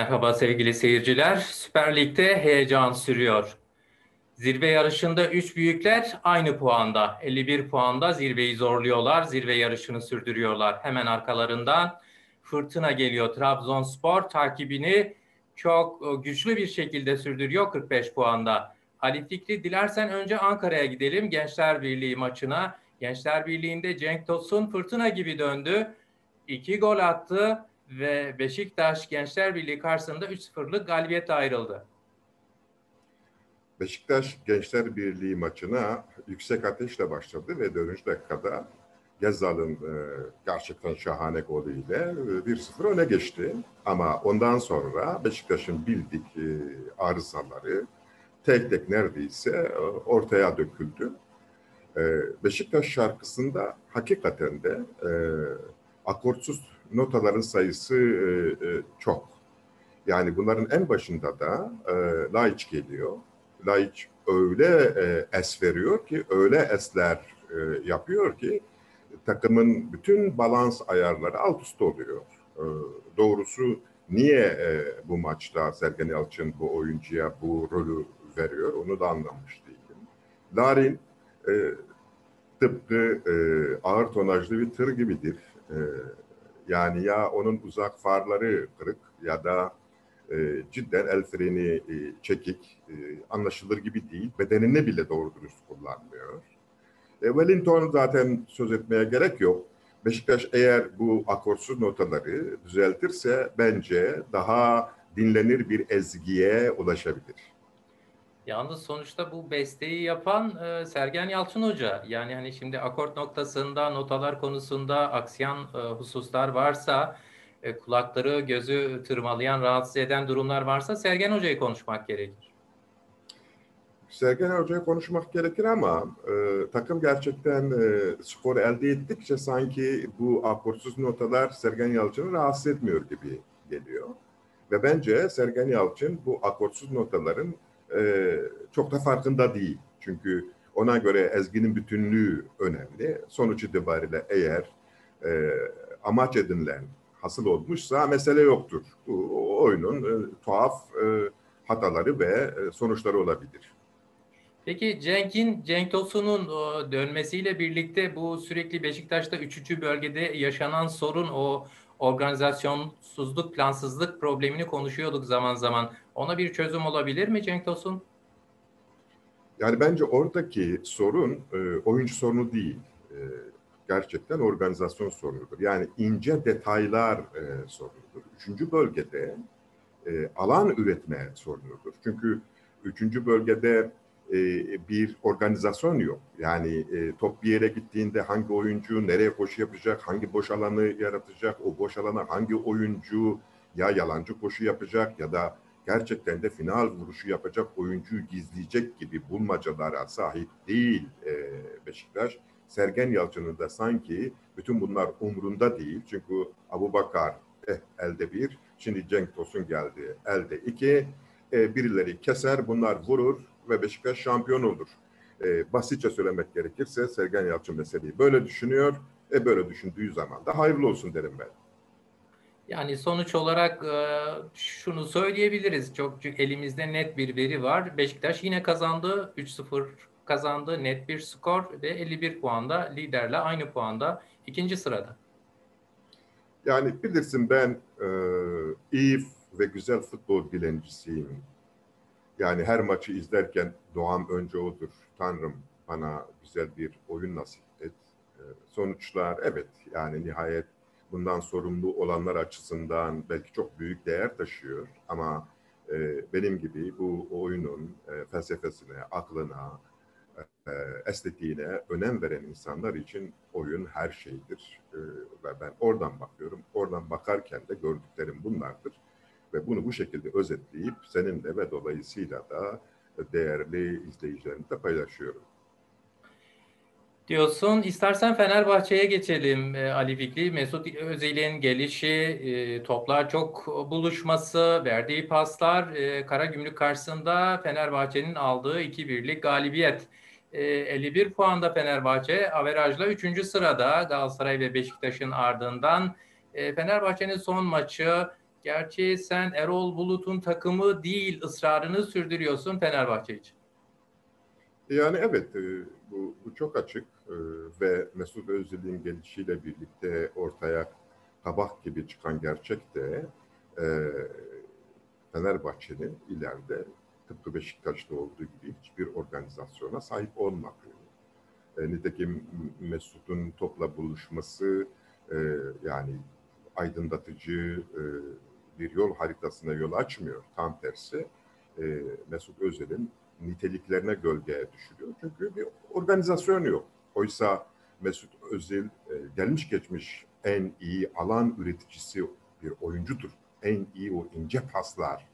Merhaba sevgili seyirciler. Süper Lig'de heyecan sürüyor. Zirve yarışında 3 büyükler aynı puanda. 51 puanda zirveyi zorluyorlar. Zirve yarışını sürdürüyorlar. Hemen arkalarından Fırtına geliyor. Trabzonspor takibini çok e, güçlü bir şekilde sürdürüyor 45 puanda. Ali Fikri dilersen önce Ankara'ya gidelim Gençler Birliği maçına. Gençler Birliği'nde Cenk Tosun fırtına gibi döndü. İki gol attı ve Beşiktaş Gençler Birliği karşısında 3-0'lık galibiyet ayrıldı. Beşiktaş Gençler Birliği maçına yüksek ateşle başladı ve dönüş dakikada Gezzal'ın e, gerçekten şahane golüyle e, 1-0 öne geçti. Ama ondan sonra Beşiktaş'ın bildik e, arızaları tek tek neredeyse e, ortaya döküldü. E, Beşiktaş şarkısında hakikaten de akortsuz notaların sayısı e, e, çok. Yani bunların en başında da e, Laiç geliyor. Laiç öyle e, es veriyor ki, öyle esler e, yapıyor ki takımın bütün balans ayarları alt üst oluyor. E, doğrusu niye e, bu maçta Sergen Yalçın bu oyuncuya bu rolü veriyor onu da anlamış değilim. Larin e, tıpkı e, ağır tonajlı bir tır gibidir. E, yani ya onun uzak farları kırık ya da e, cidden el freni e, çekik, e, anlaşılır gibi değil. Bedenini bile doğru dürüst kullanmıyor. E, Wellington zaten söz etmeye gerek yok. Beşiktaş eğer bu akorsuz notaları düzeltirse bence daha dinlenir bir ezgiye ulaşabilir. Yalnız sonuçta bu besteyi yapan e, Sergen Yalçın Hoca. Yani hani şimdi akort noktasında, notalar konusunda aksiyan e, hususlar varsa, e, kulakları, gözü tırmalayan, rahatsız eden durumlar varsa Sergen Hoca'yı konuşmak gerekir. Sergen Hoca'yı konuşmak gerekir ama e, takım gerçekten e, skor elde ettikçe sanki bu akortsuz notalar Sergen Yalçın'ı rahatsız etmiyor gibi geliyor. Ve bence Sergen Yalçın bu akortsuz notaların e, çok da farkında değil. Çünkü ona göre ezginin bütünlüğü önemli. Sonuç itibariyle eğer e, amaç edinilen hasıl olmuşsa mesele yoktur. Bu oyunun e, tuhaf e, hataları ve e, sonuçları olabilir. Peki Cenk'in, Cenk Tosun'un dönmesiyle birlikte bu sürekli Beşiktaş'ta üçüncü bölgede yaşanan sorun o organizasyonsuzluk, plansızlık problemini konuşuyorduk zaman zaman. Ona bir çözüm olabilir mi Cenk Tosun? Yani bence oradaki sorun e, oyuncu sorunu değil. E, gerçekten organizasyon sorunudur. Yani ince detaylar e, sorunudur. Üçüncü bölgede e, alan üretme sorunudur. Çünkü üçüncü bölgede e, bir organizasyon yok. Yani e, top bir yere gittiğinde hangi oyuncu nereye koşu yapacak, hangi boş alanı yaratacak, o boş alana hangi oyuncu ya yalancı koşu yapacak ya da gerçekten de final vuruşu yapacak oyuncuyu gizleyecek gibi bulmacalara sahip değil e, Beşiktaş. Sergen Yalçın'ın da sanki bütün bunlar umrunda değil. Çünkü Abu Bakar eh, elde bir, şimdi Cenk Tosun geldi elde iki. E, birileri keser, bunlar vurur ve Beşiktaş şampiyon olur. E, basitçe söylemek gerekirse Sergen Yalçın meseleyi böyle düşünüyor. E böyle düşündüğü zaman da hayırlı olsun derim ben. Yani sonuç olarak e, şunu söyleyebiliriz. Çok elimizde net bir veri var. Beşiktaş yine kazandı. 3-0 kazandı. Net bir skor ve 51 puanda liderle aynı puanda ikinci sırada. Yani bilirsin ben e, iyi ve güzel futbol bilencisiyim. Yani her maçı izlerken doğam önce odur. Tanrım bana güzel bir oyun nasip et. E, sonuçlar evet yani nihayet bundan sorumlu olanlar açısından belki çok büyük değer taşıyor. Ama e, benim gibi bu oyunun e, felsefesine, aklına, e, estetiğine önem veren insanlar için oyun her şeydir. E, ve ben oradan bakıyorum. Oradan bakarken de gördüklerim bunlardır. Ve bunu bu şekilde özetleyip seninle ve dolayısıyla da değerli izleyicilerimle paylaşıyorum diyorsun. İstersen Fenerbahçe'ye geçelim e, Ali Fikri. Mesut Özil'in gelişi, e, toplar çok buluşması, verdiği paslar, e, Karagümrük karşısında Fenerbahçe'nin aldığı 2-1'lik galibiyet. 51 puanda Fenerbahçe, averajla 3. sırada Galatasaray ve Beşiktaş'ın ardından. Fenerbahçe'nin son maçı Gerçi sen Erol Bulut'un takımı değil ısrarını sürdürüyorsun Fenerbahçe için. Yani evet e, bu, bu çok açık e, ve Mesut Özil'in gelişiyle birlikte ortaya kabak gibi çıkan gerçek de e, Fenerbahçe'nin ileride tıpkı Beşiktaş'ta olduğu gibi hiçbir organizasyona sahip olmadığı. nitekim Mesut'un topla buluşması yani aydınlatıcı bir yol haritasına yol açmıyor. Tam tersi Mesut Özil'in niteliklerine gölgeye düşürüyor. Çünkü bir organizasyon yok. Oysa Mesut Özil e, gelmiş geçmiş en iyi alan üreticisi bir oyuncudur. En iyi o ince paslar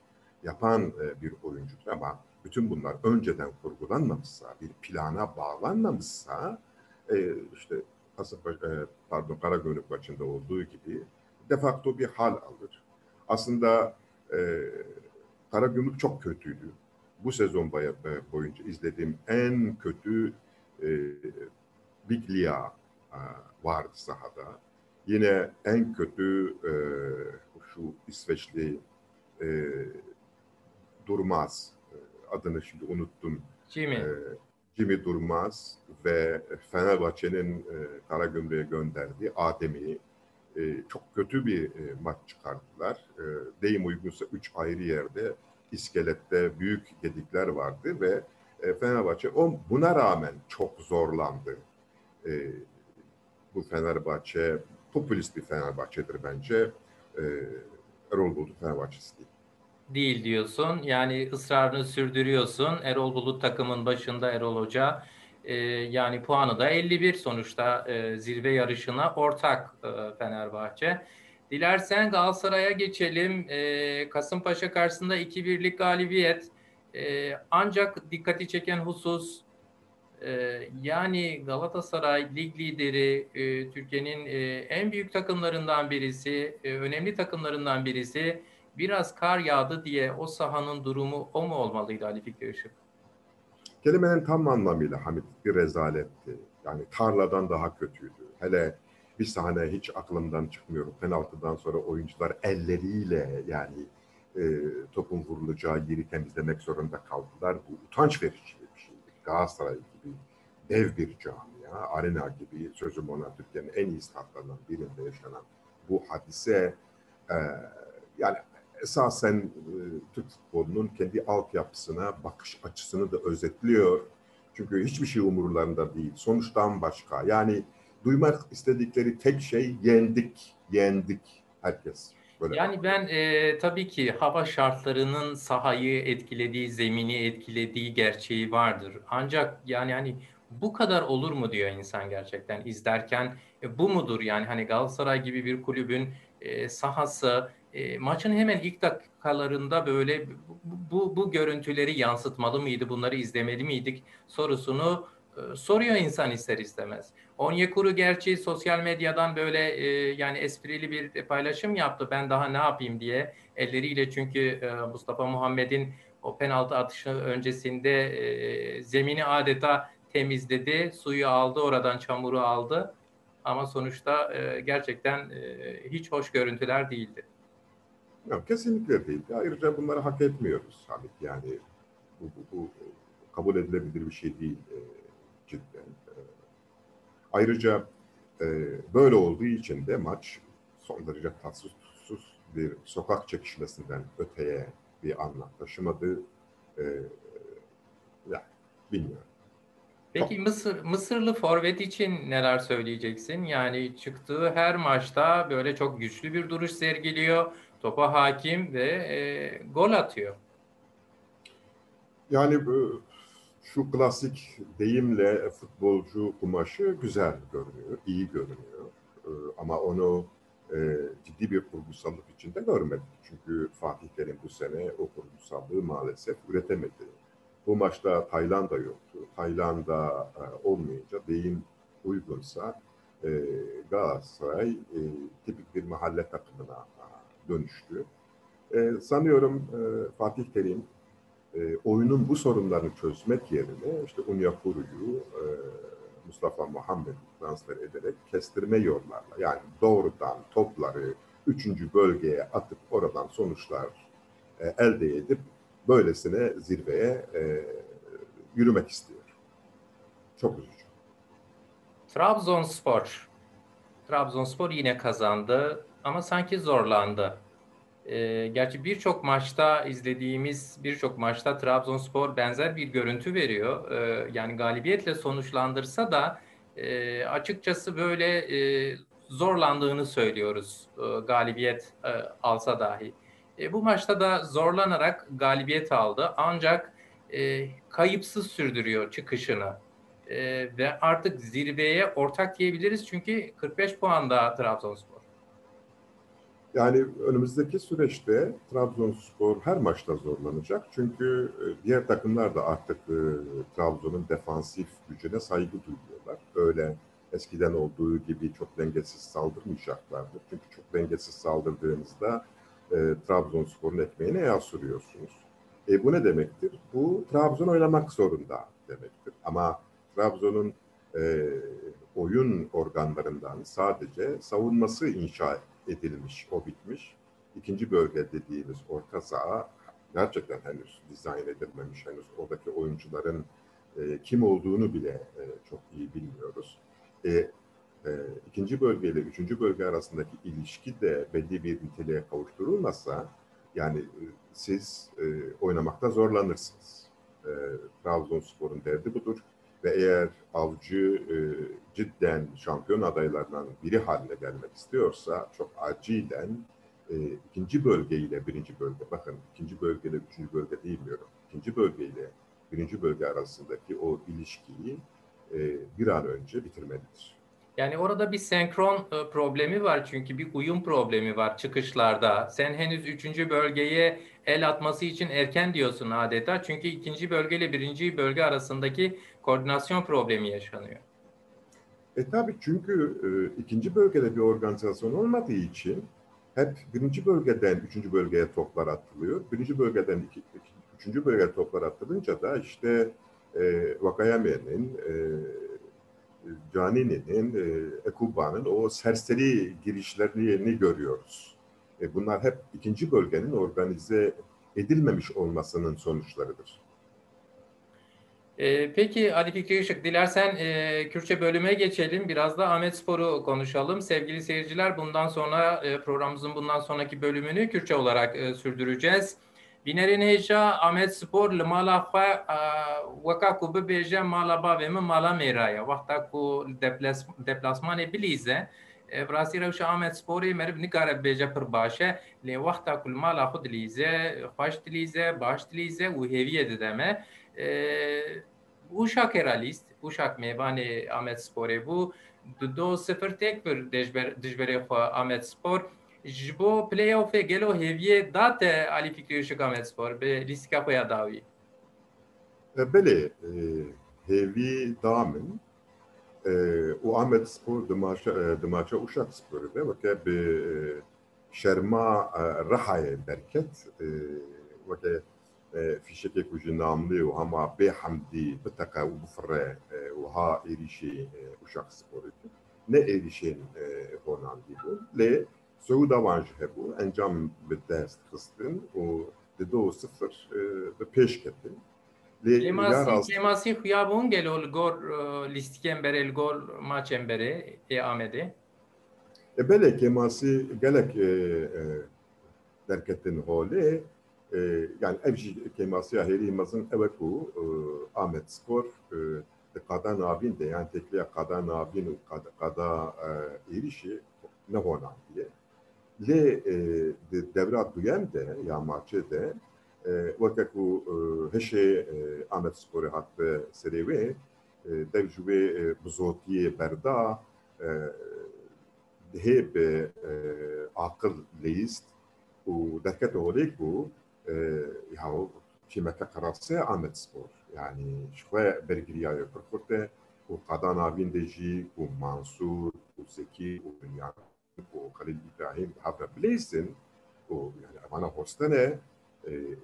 yapan e, bir oyuncudur ama bütün bunlar önceden kurgulanmamışsa, bir plana bağlanmamışsa e, işte Kasımpaşa, pardon Karagümrük maçında olduğu gibi de facto bir hal alır. Aslında e, Karagümrük çok kötüydü bu sezon boyunca izlediğim en kötü e, Biglia e, vardı sahada. Yine en kötü e, şu İsveçli e, Durmaz e, adını şimdi unuttum. Jimmy. E, Jimmy Durmaz ve Fenerbahçe'nin e, Karagümrük'e gönderdiği Adem'i e, çok kötü bir e, maç çıkarttılar. E, deyim uygunsa üç ayrı yerde iskelette büyük gedikler vardı ve e, Fenerbahçe o buna rağmen çok zorlandı. E, bu Fenerbahçe popülist bir Fenerbahçe'dir bence. E, Erol Bulut Fenerbahçesi değil. Değil diyorsun. Yani ısrarını sürdürüyorsun. Erol Bulut takımın başında Erol Hoca. E, yani puanı da 51 sonuçta e, zirve yarışına ortak e, Fenerbahçe. Dilersen Galatasaray'a geçelim. E, Kasımpaşa karşısında 2-1'lik galibiyet. E, ancak dikkati çeken husus yani Galatasaray lig lideri, e, Türkiye'nin e, en büyük takımlarından birisi, e, önemli takımlarından birisi. Biraz kar yağdı diye o sahanın durumu o mu olmalıydı Ali Fikri Işık? Kelimenin tam anlamıyla Hamit bir rezaletti. Yani tarladan daha kötüydü. Hele bir sahne hiç aklımdan çıkmıyor. Penaltıdan sonra oyuncular elleriyle yani e, topun vurulacağı yeri temizlemek zorunda kaldılar. Bu utanç verici. Galatasaray gibi dev bir camia, arena gibi sözüm ona Türkiye'nin en iyi statlarından birinde yaşanan bu hadise e, yani esasen e, Türk futbolunun kendi altyapısına bakış açısını da özetliyor. Çünkü hiçbir şey umurlarında değil. Sonuçtan başka. Yani duymak istedikleri tek şey yendik, yendik herkes. Böyle. Yani ben e, tabii ki hava şartlarının sahayı etkilediği, zemini etkilediği gerçeği vardır. Ancak yani hani bu kadar olur mu diyor insan gerçekten izlerken. E, bu mudur yani hani Galatasaray gibi bir kulübün e, sahası e, maçın hemen ilk dakikalarında böyle bu, bu, bu görüntüleri yansıtmalı mıydı, bunları izlemeli miydik sorusunu soruyor insan ister istemez. Onyekuru gerçi sosyal medyadan böyle e, yani esprili bir paylaşım yaptı. Ben daha ne yapayım diye elleriyle çünkü e, Mustafa Muhammed'in o penaltı atışı öncesinde e, zemini adeta temizledi. Suyu aldı oradan çamuru aldı. Ama sonuçta e, gerçekten e, hiç hoş görüntüler değildi. Yok, kesinlikle değil. Ayrıca bunları hak etmiyoruz Hamit. Yani bu, bu, bu kabul edilebilir bir şey değil e. Ayrıca e, böyle olduğu için de maç son derece tatsız tutsuz bir sokak çekişmesinden öteye bir anlam taşımadı. E, ya bilmiyorum. Peki Mısır Mısırlı forvet için neler söyleyeceksin? Yani çıktığı her maçta böyle çok güçlü bir duruş sergiliyor. Topa hakim ve e, gol atıyor. Yani şu klasik deyimle futbolcu kumaşı güzel görünüyor, iyi görünüyor. Ee, ama onu e, ciddi bir kurgusallık içinde görmedik. Çünkü Fatih Terim bu sene o kurgusallığı maalesef üretemedi. Bu maçta Tayland'a yoktu. Tayland'a e, olmayınca deyim uygunsa e, Galatasaray e, tipik bir mahalle takımına dönüştü. E, sanıyorum e, Fatih Terim e, oyunun bu sorunlarını çözmek yerine işte Unyakuru'yu e, Mustafa Muhammed transfer ederek kestirme yollarla yani doğrudan topları üçüncü bölgeye atıp oradan sonuçlar e, elde edip böylesine zirveye e, yürümek istiyor. Çok üzücü. Trabzonspor. Trabzonspor yine kazandı ama sanki zorlandı. E, gerçi birçok maçta izlediğimiz birçok maçta Trabzonspor benzer bir görüntü veriyor. E, yani galibiyetle sonuçlandırsa da e, açıkçası böyle e, zorlandığını söylüyoruz e, galibiyet e, alsa dahi. E, bu maçta da zorlanarak galibiyet aldı ancak e, kayıpsız sürdürüyor çıkışını. E, ve artık zirveye ortak diyebiliriz çünkü 45 puanda Trabzonspor. Yani önümüzdeki süreçte Trabzonspor her maçta zorlanacak. Çünkü e, diğer takımlar da artık e, Trabzon'un defansif gücüne saygı duyuyorlar. Öyle eskiden olduğu gibi çok dengesiz saldırmayacaklardır. Çünkü çok dengesiz saldırdığınızda e, Trabzonspor'un ekmeğine yağ sürüyorsunuz. E, bu ne demektir? Bu Trabzon oynamak zorunda demektir. Ama Trabzon'un e, oyun organlarından sadece savunması inşa edilmiş, o bitmiş. İkinci bölge dediğimiz orta saha gerçekten henüz dizayn edilmemiş, henüz oradaki oyuncuların e, kim olduğunu bile e, çok iyi bilmiyoruz. E, e, ikinci bölge ile üçüncü bölge arasındaki ilişki de belli bir niteliğe kavuşturulmazsa yani e, siz e, oynamakta zorlanırsınız. E, Trabzonspor'un derdi budur ve eğer avcı e, cidden şampiyon adaylarından biri haline gelmek istiyorsa çok acilen e, ikinci bölge ile birinci bölge, bakın ikinci bölge ile üçüncü bölge değilmiyorum. İkinci bölge ile birinci bölge arasındaki o ilişkiyi e, bir an önce bitirmelidir. Yani orada bir senkron e, problemi var çünkü bir uyum problemi var çıkışlarda. Sen henüz üçüncü bölgeye el atması için erken diyorsun adeta. Çünkü ikinci bölge ile birinci bölge arasındaki koordinasyon problemi yaşanıyor. E tabii çünkü e, ikinci bölgede bir organizasyon olmadığı için hep birinci bölgeden üçüncü bölgeye toplar atılıyor. Birinci bölgeden iki, üçüncü bölgeye toplar atılınca da işte e, Vakayame'nin, e, Canini'nin, e, Ekuba'nın o serseri girişlerini görüyoruz. E, bunlar hep ikinci bölgenin organize edilmemiş olmasının sonuçlarıdır. Ee, peki Ali Fikri Işık, dilersen e, Kürtçe bölüme geçelim. Biraz da Ahmet Spor'u konuşalım. Sevgili seyirciler, bundan sonra e, programımızın bundan sonraki bölümünü Kürtçe olarak e, sürdüreceğiz. Binerin heja Ahmet Spor li mala xwe weka ku bibêje mala bavê min mala mêraya. Wexta ku deplasmanê bilîze, براستی روش آمد سپوری مرب نکاره بیجه پر باشه لی وقتا کل مالا خود لیزه خوش لیزه باش لیزه و هیویه ددمه Uşak realist, Uşak meyvanê Amet Sporê bû di do sifir tek bir dijberê xwe Amet Spor. Ji bo playoffê gelo hêviyê date alî fikrî Uşak Amet Spor. Bi lîstika xwe ya dawî. Belê hêvî damin û Amet Spor di maça Uşak Sporê de weke bi şerma Rihayê derket weke فیشکی کجی ناملی و هما به حمدی بتقه و بفره و ها ایریشی و شخص سپوریت نه ایریشین هوناندی بود لی سعود آوانج هبو انجام به دست خستن و دو صفر به پیش کتن Kemasi, Kemasi xuyabun gel ol gol listiken bere el gol maç embere e amede. E bele Kemasi gelek derketin hole yani ev jî kêmasiya herî mezin ew ku Ahmet Skor di qada navîn de yani tekliya qada navîn û qada êrişê nehonahiye. Lê di devra duyem de ya maçê de weke ku hişê Ahmet Skorê hat serê wê dev ji wê bizotiyê berda dihê bi aqil lîst û derkete holêk bû ee, yahu kıymete kararsa Ahmet Spor. Yani şüphe bergiriyayı kurkurte, ku Kadan Avinde jî, ku Mansur, ku Zeki, ku Bünyan, ku Halil İbrahim, hatta bileysin, ku yani bana hostane,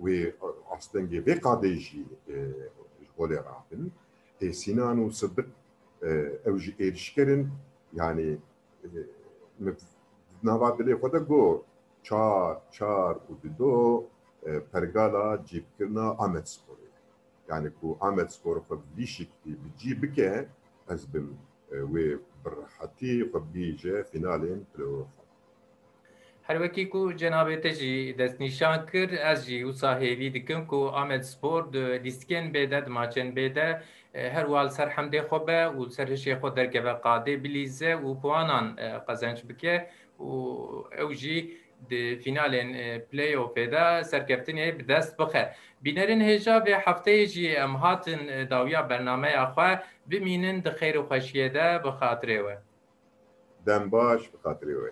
ve aslenge ve kadeji gole rabin, e, e, e Sinan u Sıddık e, evji erişkerin, yani nava bile koda go, çar, çar, kudido, e, pergala cîbkirina Amedsporê. Yani ku vî şeklî bi cî bike ez bim e, rehetî xwe bîje finalên playoff. Her wekî ku cenabê te jî destnîşan kir, ez jî wisa dikim ku Amed Spor di lîstikên bêde, di maçên bêde her wal ser hemdê xwe be û ser hişê xwe derkeve qadê bilîze û puanan qezenç bike û ew د فینالین پلی اوف پیدا سرکپتنی به دست بخه. بینرین هجا به هفته جی ام هاتن داویا برنامه اخوا بمینن د خیر و خوشیه ده به خاطر و دم باش به خاطر و